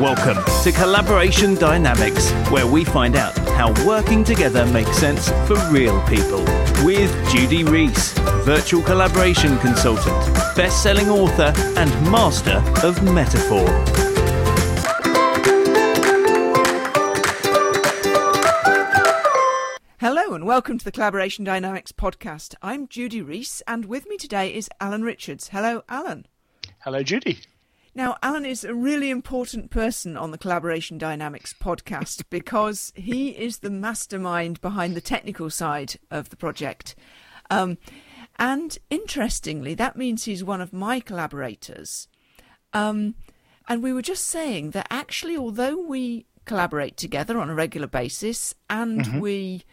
Welcome to Collaboration Dynamics, where we find out how working together makes sense for real people. With Judy Rees, virtual collaboration consultant, best selling author, and master of metaphor. Hello and welcome to the Collaboration Dynamics podcast. I'm Judy Rees, and with me today is Alun Richards. Hello, Alun. Hello, Judy. Now, Alun is a really important person on the Collaboration Dynamics podcast because he is the mastermind behind the technical side of the project. Um, and interestingly, that means he's one of my collaborators. Um, and we were just saying that actually, although we collaborate together on a regular basis and mm-hmm. we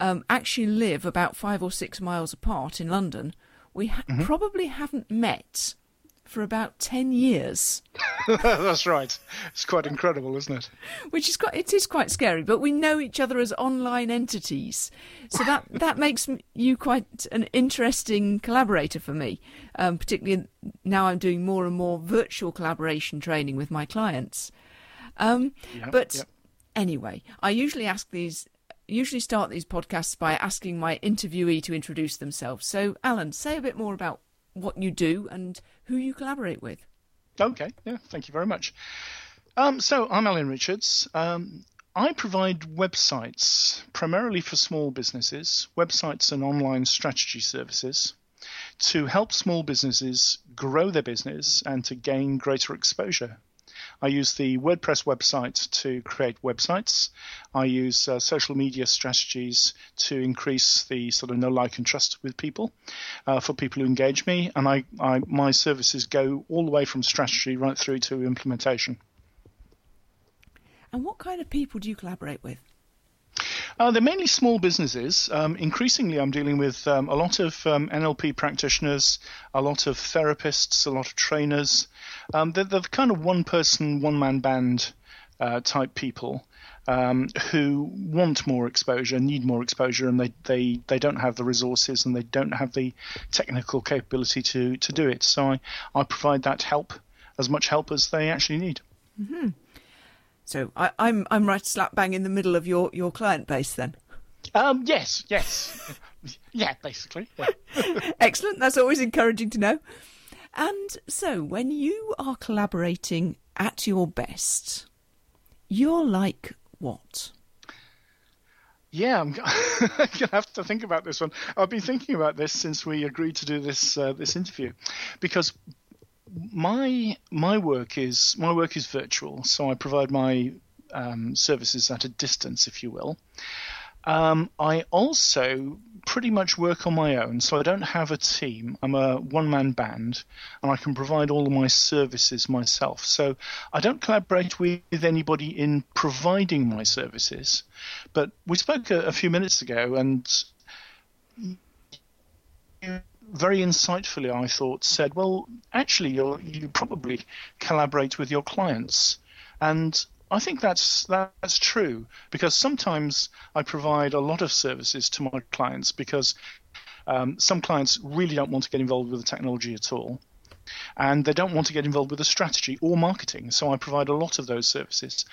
um, actually live about five or six miles apart in London, we ha- mm-hmm. probably haven't met for about 10 years. That's right. It's quite incredible, isn't it? Which is quite, it is quite scary, but we know each other as online entities. So that, that makes you quite an interesting collaborator for me, um, particularly now I'm doing more and more virtual collaboration training with my clients. Um, yep, but yep. anyway, I usually ask these usually start these podcasts by asking my interviewee to introduce themselves. So, Alun, say a bit more about what you do and who you collaborate with. Okay, yeah, thank you very much. Um, so, I'm Alun Richards. Um, I provide websites primarily for small businesses, websites and online strategy services to help small businesses grow their business and to gain greater exposure I use the WordPress website to create websites. I use uh, social media strategies to increase the sort of know, like, and trust with people uh, for people who engage me. And I, I, my services go all the way from strategy right through to implementation. And what kind of people do you collaborate with? Uh, they're mainly small businesses. Um, increasingly, I'm dealing with um, a lot of um, NLP practitioners, a lot of therapists, a lot of trainers. Um, they're, they're, the kind of one person, one man band uh, type people um, who want more exposure, need more exposure, and they, they, they don't have the resources and they don't have the technical capability to, to do it. So I, I provide that help, as much help as they actually need. Mm-hmm. So I, am I'm, I'm right slap bang in the middle of your, your client base then. Um, yes, yes, yeah, basically. Yeah. Excellent. That's always encouraging to know. And so, when you are collaborating at your best, you're like what? Yeah, I'm gonna have to think about this one. I've been thinking about this since we agreed to do this uh, this interview, because my my work is my work is virtual, so I provide my um, services at a distance, if you will. Um, I also pretty much work on my own, so I don't have a team. I'm a one man band, and I can provide all of my services myself. So I don't collaborate with anybody in providing my services. But we spoke a, a few minutes ago, and very insightfully, I thought, said, well, actually, you you probably collaborate with your clients. And I think that's that's true because sometimes I provide a lot of services to my clients because um, some clients really don't want to get involved with the technology at all, and they don't want to get involved with the strategy or marketing. So I provide a lot of those services.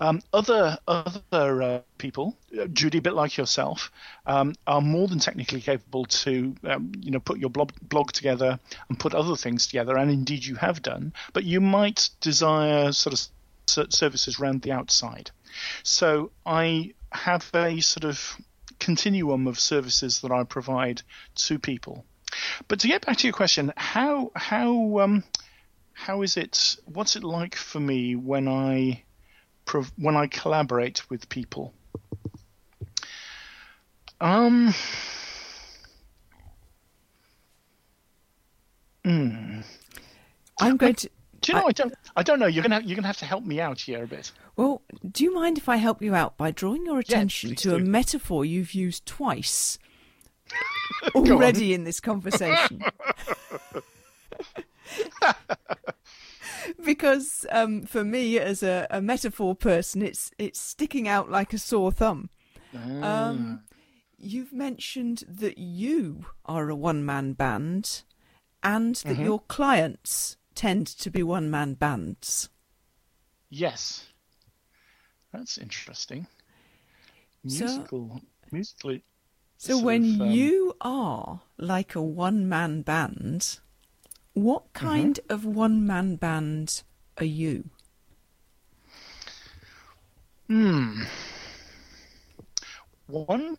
Um, other other uh, people, uh, Judy, a bit like yourself, um, are more than technically capable to um, you know put your blog, blog together and put other things together, and indeed you have done. But you might desire sort of services around the outside. So I have a sort of continuum of services that I provide to people. But to get back to your question, how how um, how is it? What's it like for me when I when I collaborate with people? Um. Mm. I'm going to. Do you know? I, I, don't. I don't know. You're gonna. You're gonna have to help me out here a bit. Well, do you mind if I help you out by drawing your attention to do. a metaphor you've used twice already in this conversation? because um, for me, as a, a, metaphor person, it's it's sticking out like a sore thumb. Ah. Um, you've mentioned that you are a one man band, and that mm-hmm. your clients tend to be one man bands. Yes. That's interesting. So- Musical, musically. So when of, um, you are like a one man band, what Mm-hmm. kind of one man band are you? Hmm. One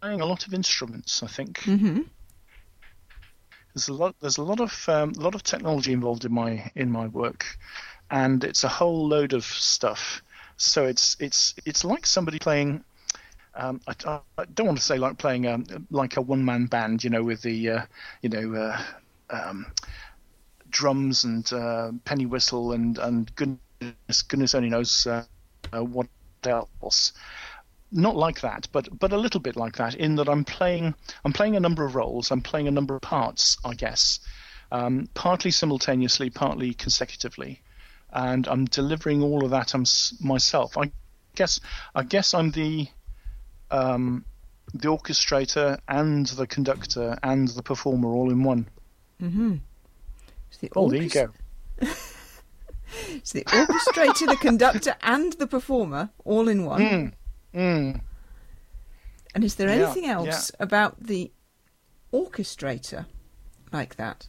playing a lot of instruments, I think. Mm-hmm. There's a lot. There's a lot of um, lot of technology involved in my in my work, and it's a whole load of stuff. So it's it's it's like somebody playing. Um, I, I- I don't want to say like playing um, like a one man band, you know, with the uh, you know uh, um, drums and uh, penny whistle and and goodness goodness only knows uh, uh, what else. Not like that, but but a little bit like that. In that I'm playing I'm playing a number of roles. I'm playing a number of parts, I guess, um, partly simultaneously, partly consecutively, and I'm delivering all of that um, myself. I guess I guess I'm the um, the orchestrator and the conductor and the performer all in one. It's the Oh, there you orchest- go. It's the orchestrator, the conductor, and the performer all in one. Mm. Mm. And is there Yeah, anything else about the orchestrator like that?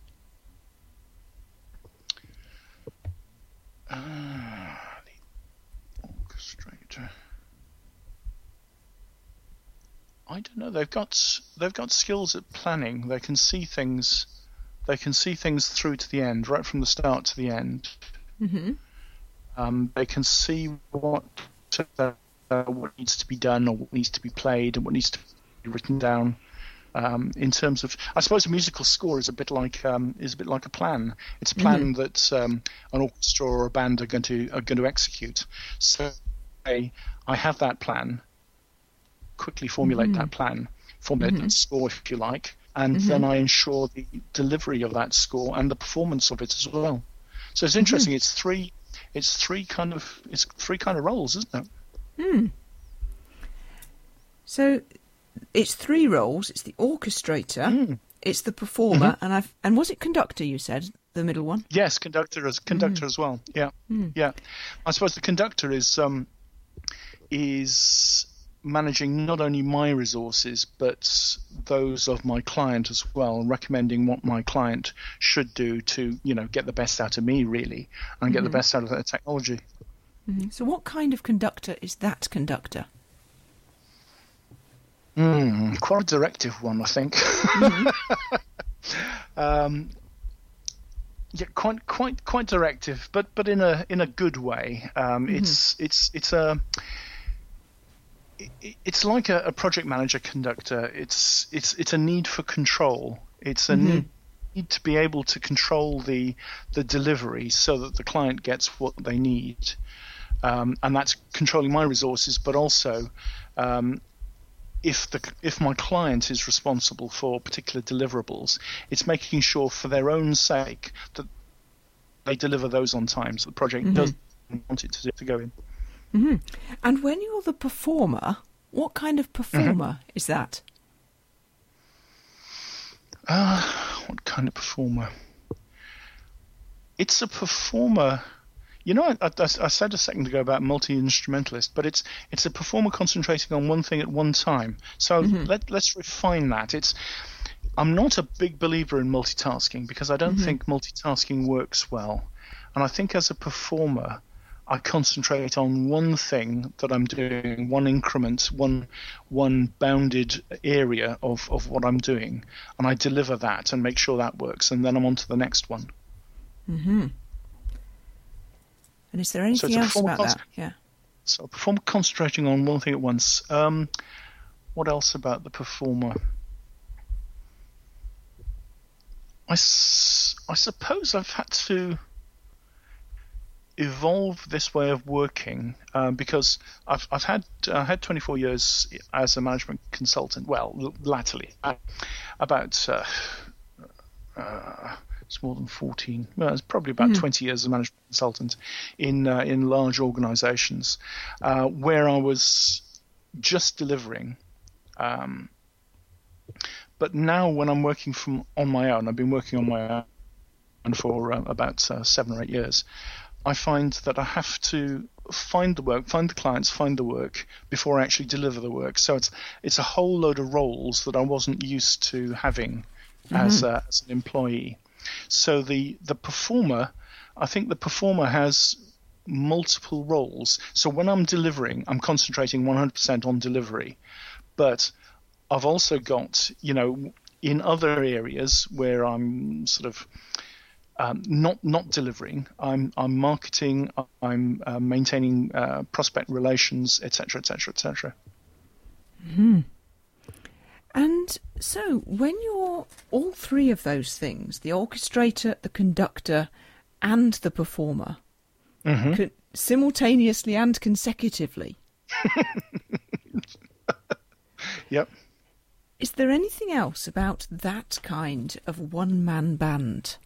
Ah, the orchestrator. I don't know. They've got they've got skills at planning. They can see things. They can see things through to the end, right from the start to the end. Mm-hmm. Um, they can see what uh, what needs to be done, or what needs to be played, and what needs to be written down. Um, in terms of, I suppose a musical score is a bit like um, is a bit like a plan. It's a plan that um, an orchestra or a band are going to are going to execute. So I, I have that plan. Quickly formulate that plan, formulate that score if you like, and then I ensure the delivery of that score and the performance of it as well. So it's interesting. It's three. It's three kind of. It's three kind of roles, isn't it? Hmm. So it's three roles. It's the orchestrator, Mm. it's the performer, Mm-hmm. and I've and was it conductor? You said the middle one. Yes, conductor as conductor as well. Yeah, yeah. I suppose the conductor is um, is managing not only my resources but those of my client as well, and recommending what my client should do to you know get the best out of me really, and get the best out of their technology. So what kind of conductor is that conductor? Mm, quite a directive one, I think. um, yeah, quite quite quite directive, but but in a in a good way. Um, It's it's it's a it's like a, a project manager conductor. It's it's it's a need for control. It's a need to be able to control the the delivery so that the client gets what they need, um, and that's controlling my resources, but also um, if the if my client is responsible for particular deliverables, it's making sure for their own sake that they deliver those on time, so the project does want it to, to go in. Mm-hmm. And when you're the performer, what kind of mm-hmm. performer is that? Ah, what kind of performer? It's a performer. You know, I, I, I said a second ago about multi instrumentalist, but it's it's a performer concentrating on one thing at one time. So mm-hmm. let let's refine that. It's I'm not a big believer in multitasking because I don't think multitasking works well, and I think as a performer. I concentrate on one thing that I'm doing, one increment, one one bounded area of, of what I'm doing, and I deliver that and make sure that works, and then I'm on to the next one. Mm-hmm. And is there anything a else about that? Yeah. So performer concentrating on one thing at once. Um, what else about the performer? I, s- I suppose I've had to evolve this way of working um, because I've, I've had I had 24 years as a management consultant. Well, latterly, uh, about uh, uh, it's more than 14. Well, it's probably about 20 years as a management consultant in uh, in large organisations uh, where I was just delivering. Um, but now, when I'm working from on my own, I've been working on my own for uh, about uh, seven or eight years. I find that I have to find the work, find the clients, find the work before I actually deliver the work. So it's it's a whole load of roles that I wasn't used to having mm-hmm. as, a, as an employee. So the the performer, I think the performer has multiple roles. So when I'm delivering, I'm concentrating 100% on delivery, but I've also got you know in other areas where I'm sort of um, not not delivering. I'm I'm marketing. I'm uh, maintaining uh, prospect relations, etc., etc., etc. And so, when you're all three of those things the orchestrator, the conductor, and the performer con- simultaneously and consecutively, Yep. is there anything else about that kind of one man band?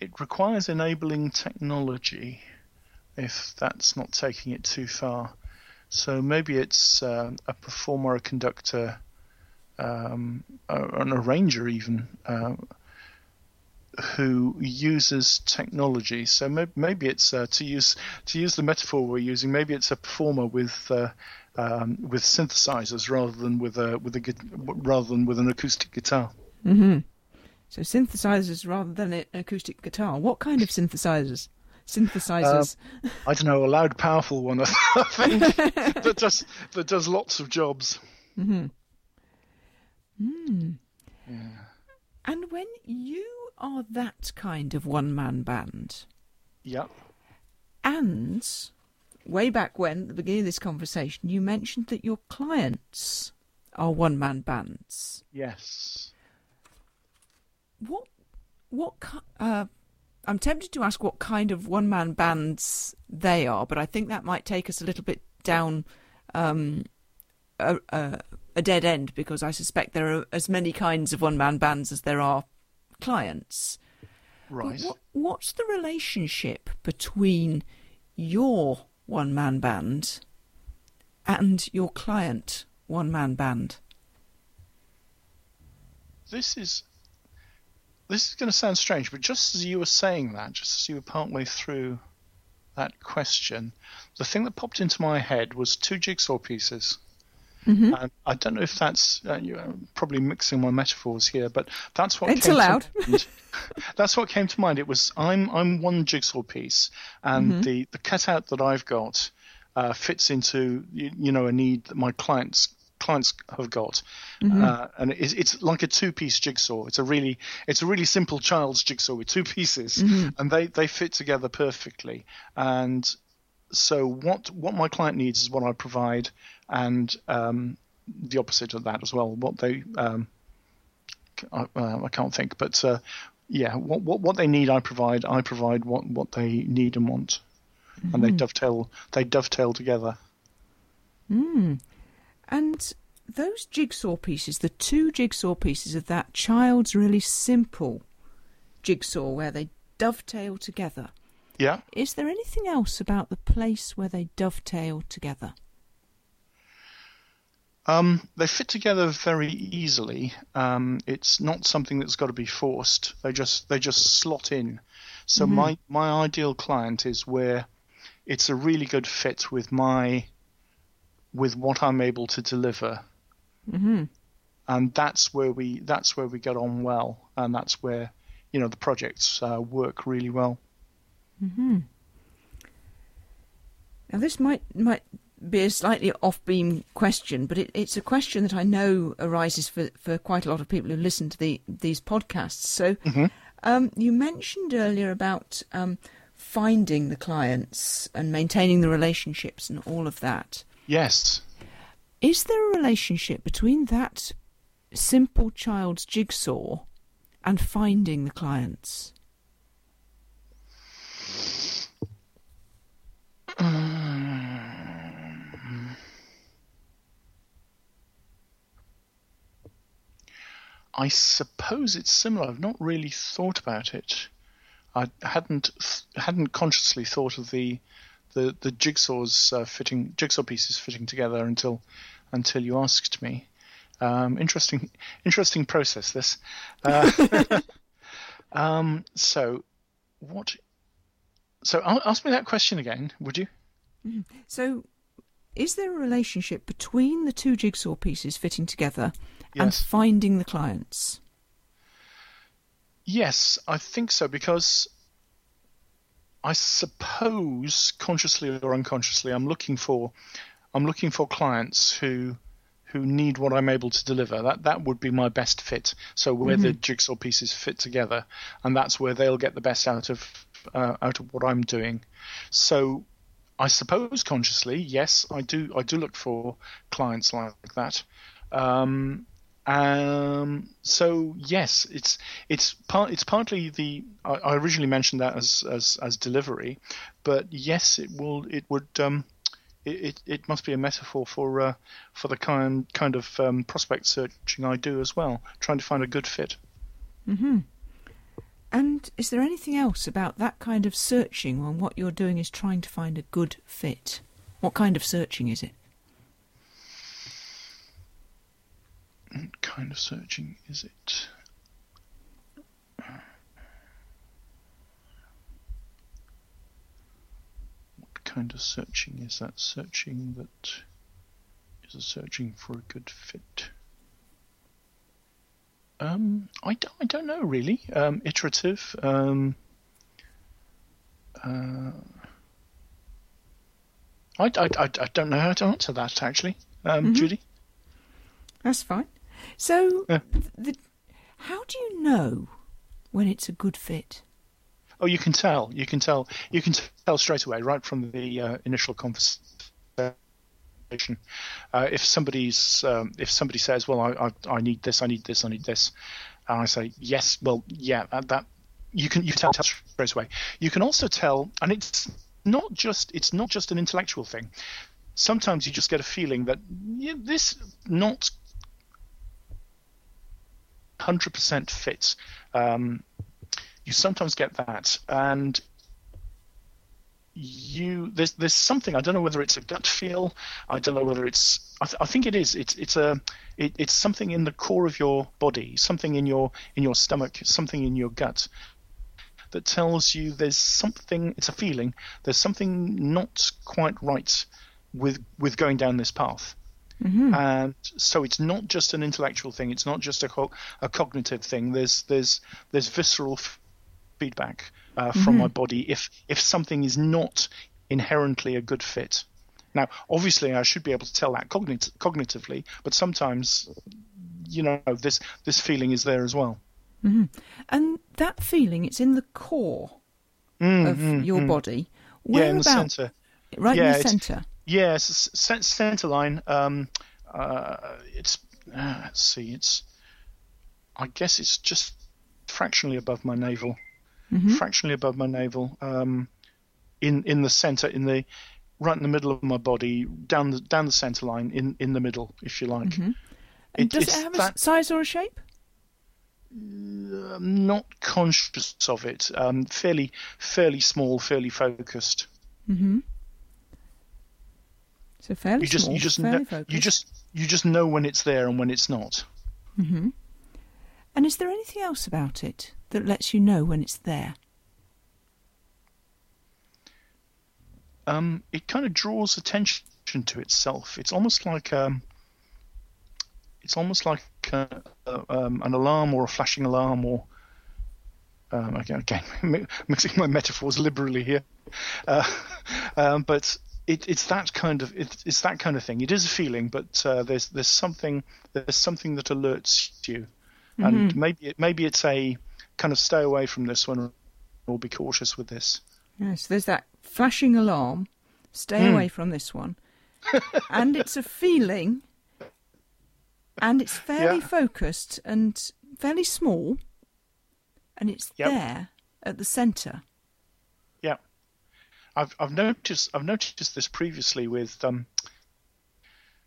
It requires enabling technology, if that's not taking it too far. So maybe it's uh, a performer, a conductor, um, an arranger even, uh, who uses technology. So maybe, maybe it's uh, to use to use the metaphor we're using. Maybe it's a performer with uh, um, with synthesizers rather than with a with a rather than with an acoustic guitar. Mm-hmm. So, synthesizers rather than an acoustic guitar. What kind of synthesizers? Synthesizers. Uh, I don't know, a loud, powerful one. I think that does that does lots of jobs. Mm-hmm. Hmm. And when you are that kind of one man band, Yeah. and way back when, at the beginning of this conversation, you mentioned that your clients are one man bands. Yes. What, what, uh, I'm tempted to ask what kind of one man bands they are, but I think that might take us a little bit down um, a, a, a dead end because I suspect there are as many kinds of one man bands as there are clients. Right. What, what's the relationship between your one man band and your client one man band? This is this is going to sound strange, but just as you were saying that, just as you were partway through that question, the thing that popped into my head was two jigsaw pieces. And I don't know if that's uh, you're probably mixing my metaphors here, but that's what It's came allowed. To mind. that's what came to mind. It was I'm I'm one jigsaw piece, and the the cutout that I've got uh, fits into you, you know a need that my clients clients have got, uh, and it's, it's like a two piece jigsaw. It's a really it's a really simple child's jigsaw with two pieces, and they they fit together perfectly. And so what what my client needs is what I provide, and um, the opposite of that as well. What they um, I, uh, I can't think, but uh, yeah, what, what what they need, I provide. I provide what what they need and want, and they dovetail they dovetail together. And those jigsaw pieces, the two jigsaw pieces of that child's really simple jigsaw where they dovetail together, Yeah. is there anything else about the place where they dovetail together? Um, they fit together very easily. Um, it's not something that's got to be forced. They just they just slot in. So my my ideal client is where it's a really good fit with my with what I'm able to deliver. Mm-hmm. And that's where we that's where we get on well, and that's where you know the projects uh, work really well. Now, this might might be a slightly off-beam question, but it, it's a question that I know arises for, for quite a lot of people who listen to the these podcasts. So, um, you mentioned earlier about um, finding the clients and maintaining the relationships and all of that. Yes. Is there a relationship between that simple child's jigsaw and finding the clients? I suppose it's similar. I've not really thought about it. I hadn't hadn't consciously thought of the the the jigsaws uh, fitting jigsaw pieces fitting together until until you asked me. Um, interesting, interesting process. This. Uh, um, so, what? So, ask me that question again, would you? So, is there a relationship between the two jigsaw pieces fitting together and finding the clients? Yes, I think so because I suppose consciously or unconsciously I'm looking for I'm looking for clients who who need what I'm able to deliver. That that would be my best fit. So where the jigsaw pieces fit together, and that's where they'll get the best out of uh, out of what I'm doing. So I suppose consciously, yes, I do. I do look for clients like that. Um, um, so yes, it's it's part it's partly the I, I originally mentioned that as, as as delivery, but yes, it will it would um, it, it, must be a metaphor for uh, for the kind kind of um, prospect searching I do as well, trying to find a good fit. Mhm. And is there anything else about that kind of searching when what you're doing is trying to find a good fit? What kind of searching is it? What kind of searching is it? What kind of searching is that? Searching that is a searching for a good fit. Um, I don't, I don't know really. Um, iterative. Um, uh, I, I, I, I don't know how to answer that actually, um, Judy. That's fine. So, Yeah. the, how do you know when it's a good fit? Oh, you can tell. You can tell. You can tell straight away, right from the uh, initial conversation. Uh, if somebody's, um, if somebody says, "Well, I, I, I need this, I need this, I need this," and I say, "Yes," well, yeah, that, that you can you can tell, tell straight away. You can also tell, and it's not just it's not just an intellectual thing. Sometimes you just get a feeling that yeah, this not 100% fits. Um, you sometimes get that, and you there's there's something I don't know whether it's a gut feel. I don't know whether it's I, th- I think it is. It's it's a it, it's something in the core of your body, something in your in your stomach, something in your gut that tells you there's something. It's a feeling. There's something not quite right with with going down this path. And so it's not just an intellectual thing. It's not just a, co- a cognitive thing. There's there's there's visceral f- feedback uh, from my body if if something is not inherently a good fit. Now, obviously, I should be able to tell that cognit- cognitively, but sometimes, you know, this this feeling is there as well. And that feeling, it's in the core of your body. Mm, yeah, in the centre. Right Yeah, in the centre. Yes, yeah, centre line. Um, uh, it's uh, let's see. It's I guess it's just fractionally above my navel. Fractionally above my navel. Um, in in the centre, in the right in the middle of my body, down the down the centre line, in in the middle, if you like. And It- does it have a that- s- size or a shape? I'm not conscious of it. Um, fairly fairly small, fairly focused. So fairly You just small, you just fairly know, focused. you just you just know when it's there and when it's not. And is there anything else about it that lets you know when it's there? um, it kind of draws attention to itself. It's almost like um, it's almost like uh, uh, um, an alarm or a flashing alarm or um, again, again mixing my metaphors liberally here, uh, um, but it, it's that kind of it, it's that kind of thing. It is a feeling, but uh, there's there's something there's something that alerts you, and maybe it, maybe it's a kind of stay away from this one or be cautious with this. Yes, there's that flashing alarm. Stay Hmm. away from this one. and it's a feeling, and it's fairly Yeah. focused and fairly small, and it's Yep. there at the centre. I've I've noticed I've noticed this previously with um,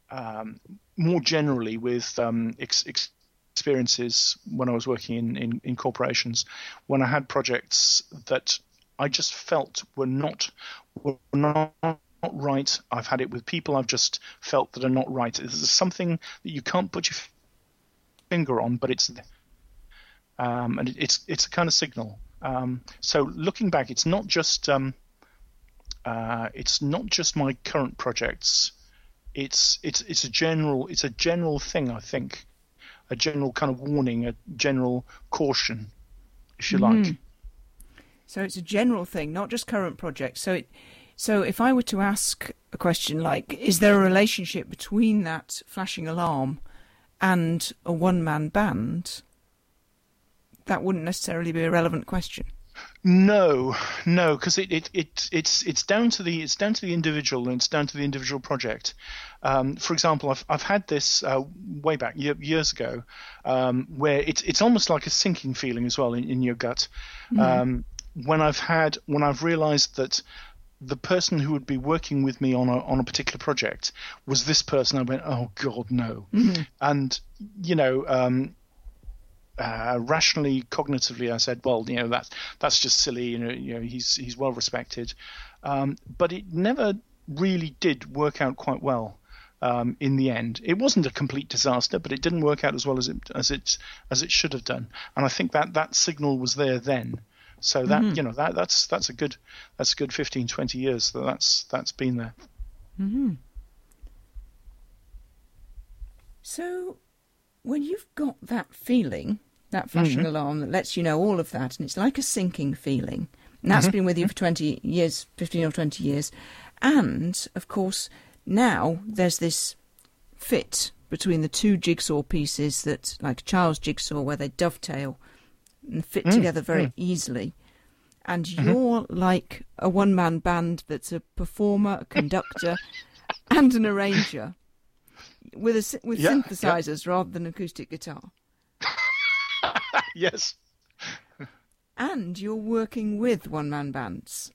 um, more generally with um, ex- ex- experiences when I was working in, in, in corporations when I had projects that I just felt were not were not right. I've had it with people I've just felt that are not right. There's something that you can't put your finger on, but it's um, and it's it's a kind of signal. Um, so looking back, it's not just um, uh, it's not just my current projects. It's it's it's a general it's a general thing. I think a general kind of warning, a general caution, if you Mm-hmm. like. So it's a general thing, not just current projects. So it, so if I were to ask a question like, is there a relationship between that flashing alarm and a one-man band? That wouldn't necessarily be a relevant question. No, no, because it, it, it it's it's down to the it's down to the individual and it's down to the individual project. Um, for example, I've I've had this uh, way back year, years ago, um, where it's it's almost like a sinking feeling as well in, in your gut. Um, when I've had when I've realised that the person who would be working with me on a on a particular project was this person, I went, oh God, no, and you know. Uh, rationally, cognitively, I said, well, you know, that's that's just silly. You know, you know, he's he's well respected, um, but it never really did work out quite well. Um, in the end, it wasn't a complete disaster, but it didn't work out as well as it as it as it should have done. And I think that that signal was there then. So that you know that that's that's a good that's a good 15, 20 years that that's that's been there. So when you've got that feeling, that flashing Mm-hmm. alarm that lets you know all of that, and it's like a sinking feeling, and that's Mm-hmm. been with you for 20 years, 15 or 20 years, and of course now there's this fit between the two jigsaw pieces that, like child's jigsaw, where they dovetail and fit Mm, together very easily. And Mm-hmm. you're like a one man band that's a performer, a conductor, and an arranger with a, with Yeah, yeah. synthesizers rather than acoustic guitar. yes. And you're working with one man bands.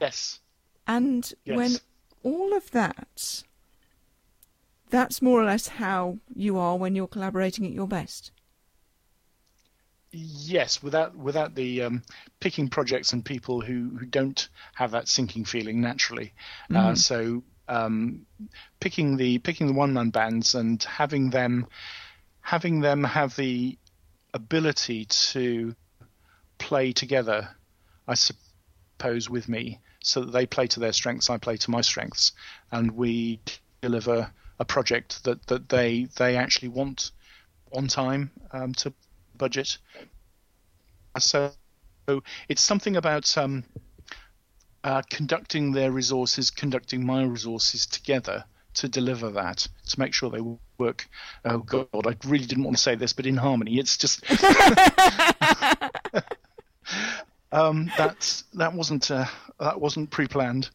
Yes. And Yes. when all of that, that's more or less how you are when you're collaborating at your best. Yes, without without the um, picking projects and people who, who don't have that sinking feeling naturally. Uh, so um, picking the picking the one man bands and having them having them have the ability to play together, I suppose, with me, so that they play to their strengths, I play to my strengths, and we deliver a project that, that they they actually want on time um, to budget. So, it's something about um, uh, conducting their resources, conducting my resources together to deliver that, to make sure they work. Oh God, I really didn't want to say this, but in harmony. It's just um, that's that wasn't uh, that wasn't pre-planned,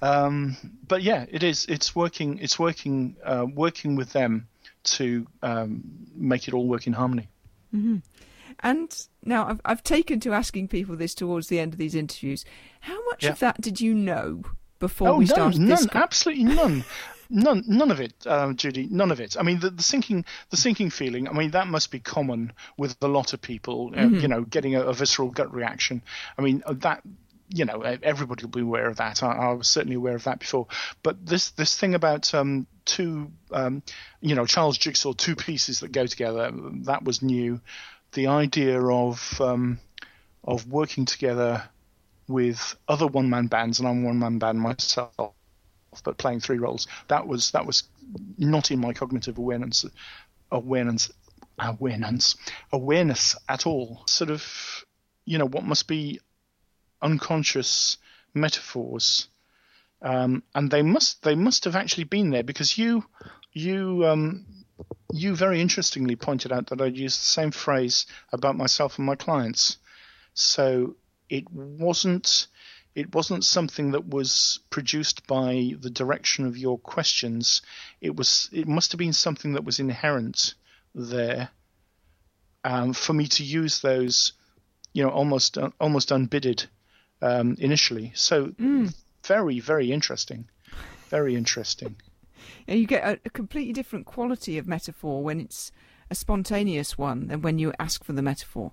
um, but yeah, it is. It's working. It's working. Uh, working with them to um, make it all work in harmony. And now I've, I've taken to asking people this towards the end of these interviews. How much Yeah. of that did you know before oh, we none, started none, this? co- absolutely none. None, none of it, uh, Judy. None of it. I mean, the, the sinking, the sinking feeling. I mean, that must be common with a lot of people. uh, Mm-hmm. you know, getting a, a visceral gut reaction. I mean, uh, that. You know, everybody will be aware of that. I, I was certainly aware of that before. But this this thing about um, two, um, you know, Charles Jigsaw, two pieces that go together, that was new. The idea of um, of working together with other one man bands, and I'm one man band myself, but playing three roles. That was that was not in my cognitive awareness awareness awareness awareness at all. Sort of, you know, what must be unconscious metaphors, um, and they must they must have actually been there because you you um, you very interestingly pointed out that I'd used the same phrase about myself and my clients. So it wasn't it wasn't something that was produced by the direction of your questions. It was it must have been something that was inherent there um, for me to use those, you know, almost uh, almost unbidded um, initially. So very very interesting, very interesting. And you get a, a completely different quality of metaphor when it's a spontaneous one than when you ask for the metaphor.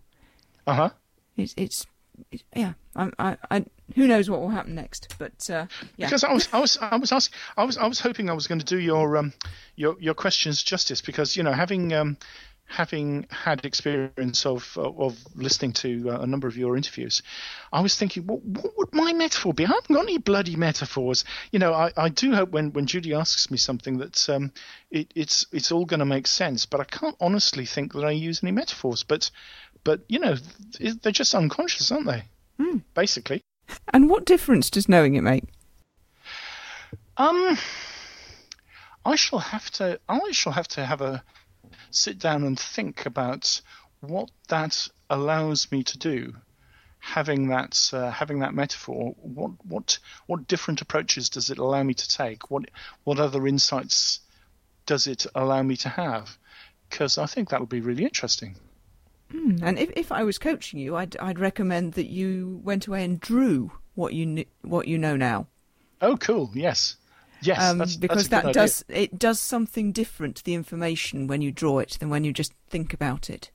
Uh huh. It's it's yeah, I, I, I, who knows what will happen next? But uh, yeah. Because I was, I was, I was asking, I was, I was hoping I was going to do your, um, your, your questions justice because you know having, um, having had experience of of listening to uh, a number of your interviews, I was thinking, what, what would my metaphor be? I haven't got any bloody metaphors. You know, I, I do hope when, when Judy asks me something that um, it, it's it's all going to make sense. But I can't honestly think that I use any metaphors. But but you know, they're just unconscious, aren't they? Mm. Basically. And what difference does knowing it make? Um, I shall have to. I shall have to have a sit down and think about what that allows me to do. Having that, uh, having that metaphor, what what what different approaches does it allow me to take? What what other insights does it allow me to have? Because I think that would be really interesting. Mm, and if, if I was coaching you, I'd I'd recommend that you went away and drew what you what you know now. Oh, cool! Yes, yes, um, that's, because that's that does it does something different to the information when you draw it than when you just think about it.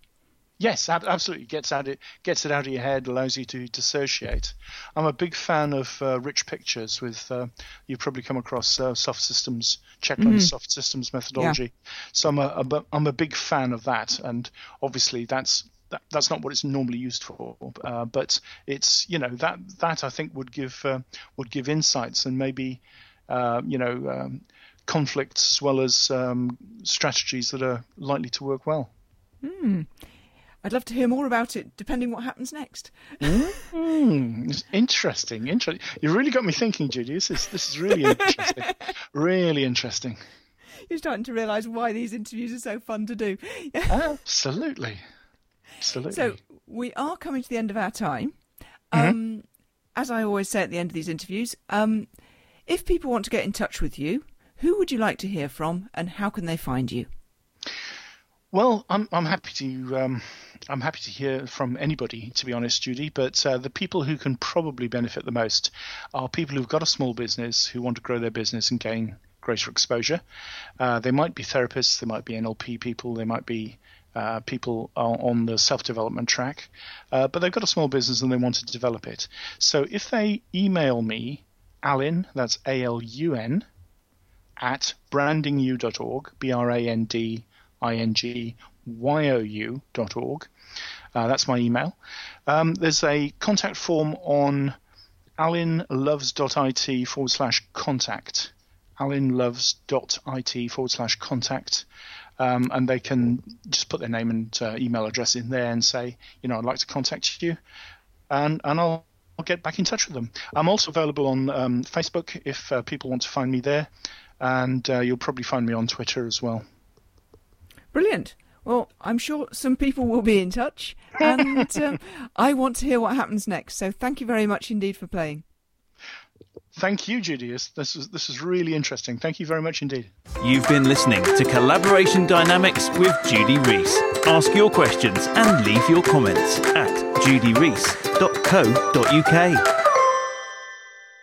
Yes, absolutely. Gets out it gets it out of your head, allows you to dissociate. I'm a big fan of uh, rich pictures. With uh, you've probably come across uh, soft systems, Checkland's mm. soft systems methodology. Yeah. So I'm a, a I'm a big fan of that, and obviously that's that, that's not what it's normally used for. Uh, but it's you know that that I think would give uh, would give insights and maybe uh, you know um, conflicts as well as um, strategies that are likely to work well. Mm. I'd love to hear more about it, depending what happens next. mm, interesting, interesting. You really got me thinking, Judy. This is this is really interesting, really interesting. You're starting to realise why these interviews are so fun to do. Absolutely, absolutely. So we are coming to the end of our time. Mm-hmm. Um, as I always say at the end of these interviews, um, if people want to get in touch with you, who would you like to hear from, and how can they find you? Well, I'm I'm happy to um, I'm happy to hear from anybody, to be honest, Judy. But uh, the people who can probably benefit the most are people who've got a small business who want to grow their business and gain greater exposure. Uh, they might be therapists, they might be NLP people, they might be uh, people on the self development track, uh, but they've got a small business and they want to develop it. So if they email me, Alun, that's A L U N, at brandingyou.org, B R A N D I N G Y O U.org. Uh, that's my email. Um, there's a contact form on alunloves.it forward slash contact. alunloves.it forward slash contact. Um, and they can just put their name and uh, email address in there and say, you know, I'd like to contact you. And, and I'll, I'll get back in touch with them. I'm also available on um, Facebook if uh, people want to find me there. And uh, you'll probably find me on Twitter as well. Brilliant. Well, I'm sure some people will be in touch, and um, I want to hear what happens next. So, thank you very much indeed for playing. Thank you, Judy. This is this is really interesting. Thank you very much indeed. You've been listening to Collaboration Dynamics with Judy Rees. Ask your questions and leave your comments at judyrees.co.uk.